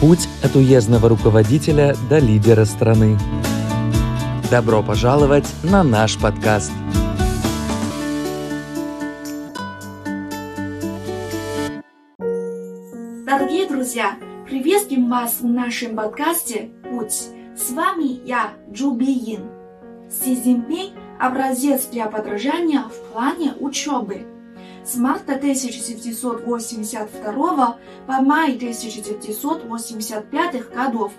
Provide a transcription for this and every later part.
Путь от уездного руководителя до лидера страны. Добро пожаловать на наш подкаст. Дорогие друзья, приветствуем вас в нашем подкасте «Путь». С вами я, Джу Биин. Си Цзиньпин – образец для подражания в плане учебы – с марта 1982 по май 1985 годов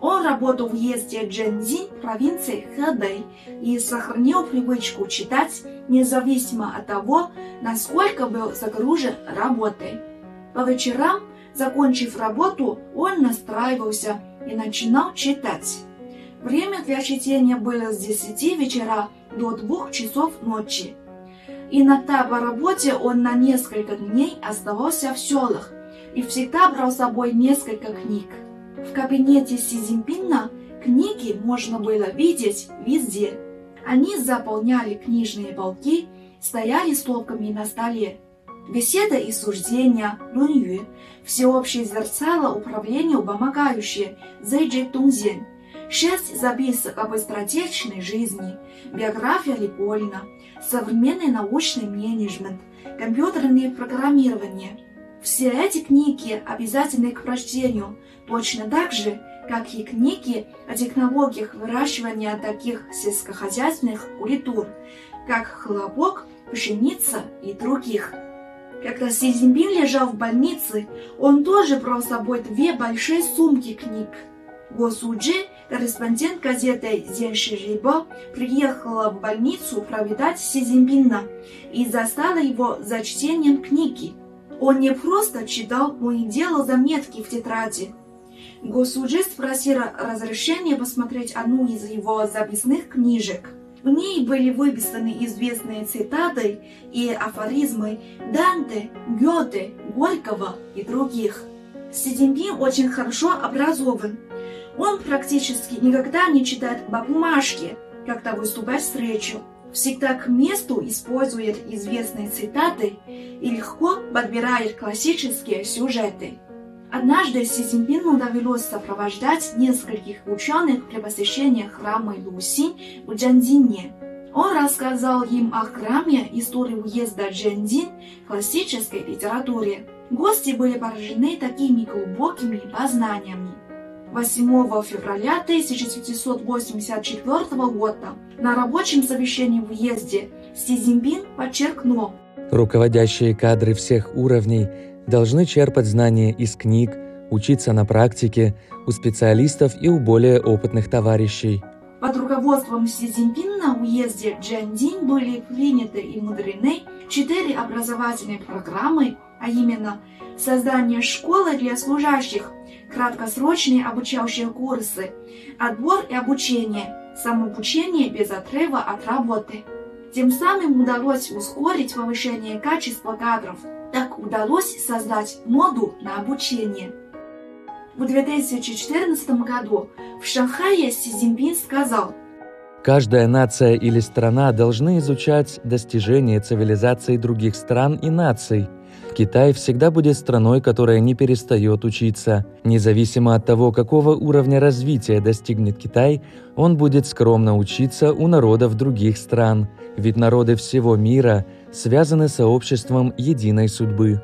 он работал в уезде Джэньцзинь провинции Хэбэй и сохранил привычку читать независимо от того, насколько был загружен работой. По вечерам, закончив работу, он настраивался и начинал читать. Время для чтения было с 10 вечера до 2 часов ночи. Иногда по работе он на несколько дней оставался в селах и всегда брал с собой несколько книг. В кабинете Си Цзиньпина книги можно было видеть везде. Они заполняли книжные полки, стояли стопками на столе. Беседа и суждения, Лунью, всеобщее зерцало управлению помогающее, Зэйджи Тунзен – шесть записок об быстротечной жизни, биография Липолина, современный научный менеджмент, компьютерное программирование. Все эти книги обязательны к прочтению, точно так же, как и книги о технологиях выращивания таких сельскохозяйственных культур, как хлопок, пшеница и других. Когда Си Цзиньпин лежал в больнице, он тоже брал с собой две большие сумки книг. Го Суджи корреспондент газеты Зенширибо приехала в больницу проведать Си Цзиньпина и застала его за чтением книги. Он не просто читал, но и делал заметки в тетради. Госуджи спросил разрешения посмотреть одну из его записных книжек. В ней были выписаны известные цитаты и афоризмы Данте, Гёте, Горького и других. Си очень хорошо образован, он практически никогда не читает по бумажке, когда выступает встречу. Всегда к месту использует известные цитаты и легко подбирает классические сюжеты. Однажды Си Цзиньпину довелось сопровождать нескольких ученых при посещении храма Лусинь в Джандине. Он рассказал им о храме, истории уезда Джандин, классической литературе. Гости были поражены такими глубокими познаниями. 8 февраля 1984 года на рабочем совещании в уезде Си Цзиньпин подчеркнул, Руководящие кадры всех уровней должны черпать знания из книг, учиться на практике у специалистов и у более опытных товарищей. Под руководством Си Цзиньпина в уезде Джандин были приняты и мудрены четыре образовательные программы, а именно создание школы для служащих, краткосрочные обучающие курсы, отбор и обучение, самообучение без отрыва от работы. Тем самым удалось ускорить повышение качества кадров. Так удалось создать моду на обучение. В 2014 году в Шанхае Си Цзиньпин сказал, Каждая нация или страна должны изучать достижения цивилизации других стран и наций – Китай всегда будет страной, которая не перестает учиться. Независимо от того, какого уровня развития достигнет Китай, он будет скромно учиться у народов других стран, ведь народы всего мира связаны сообществом единой судьбы.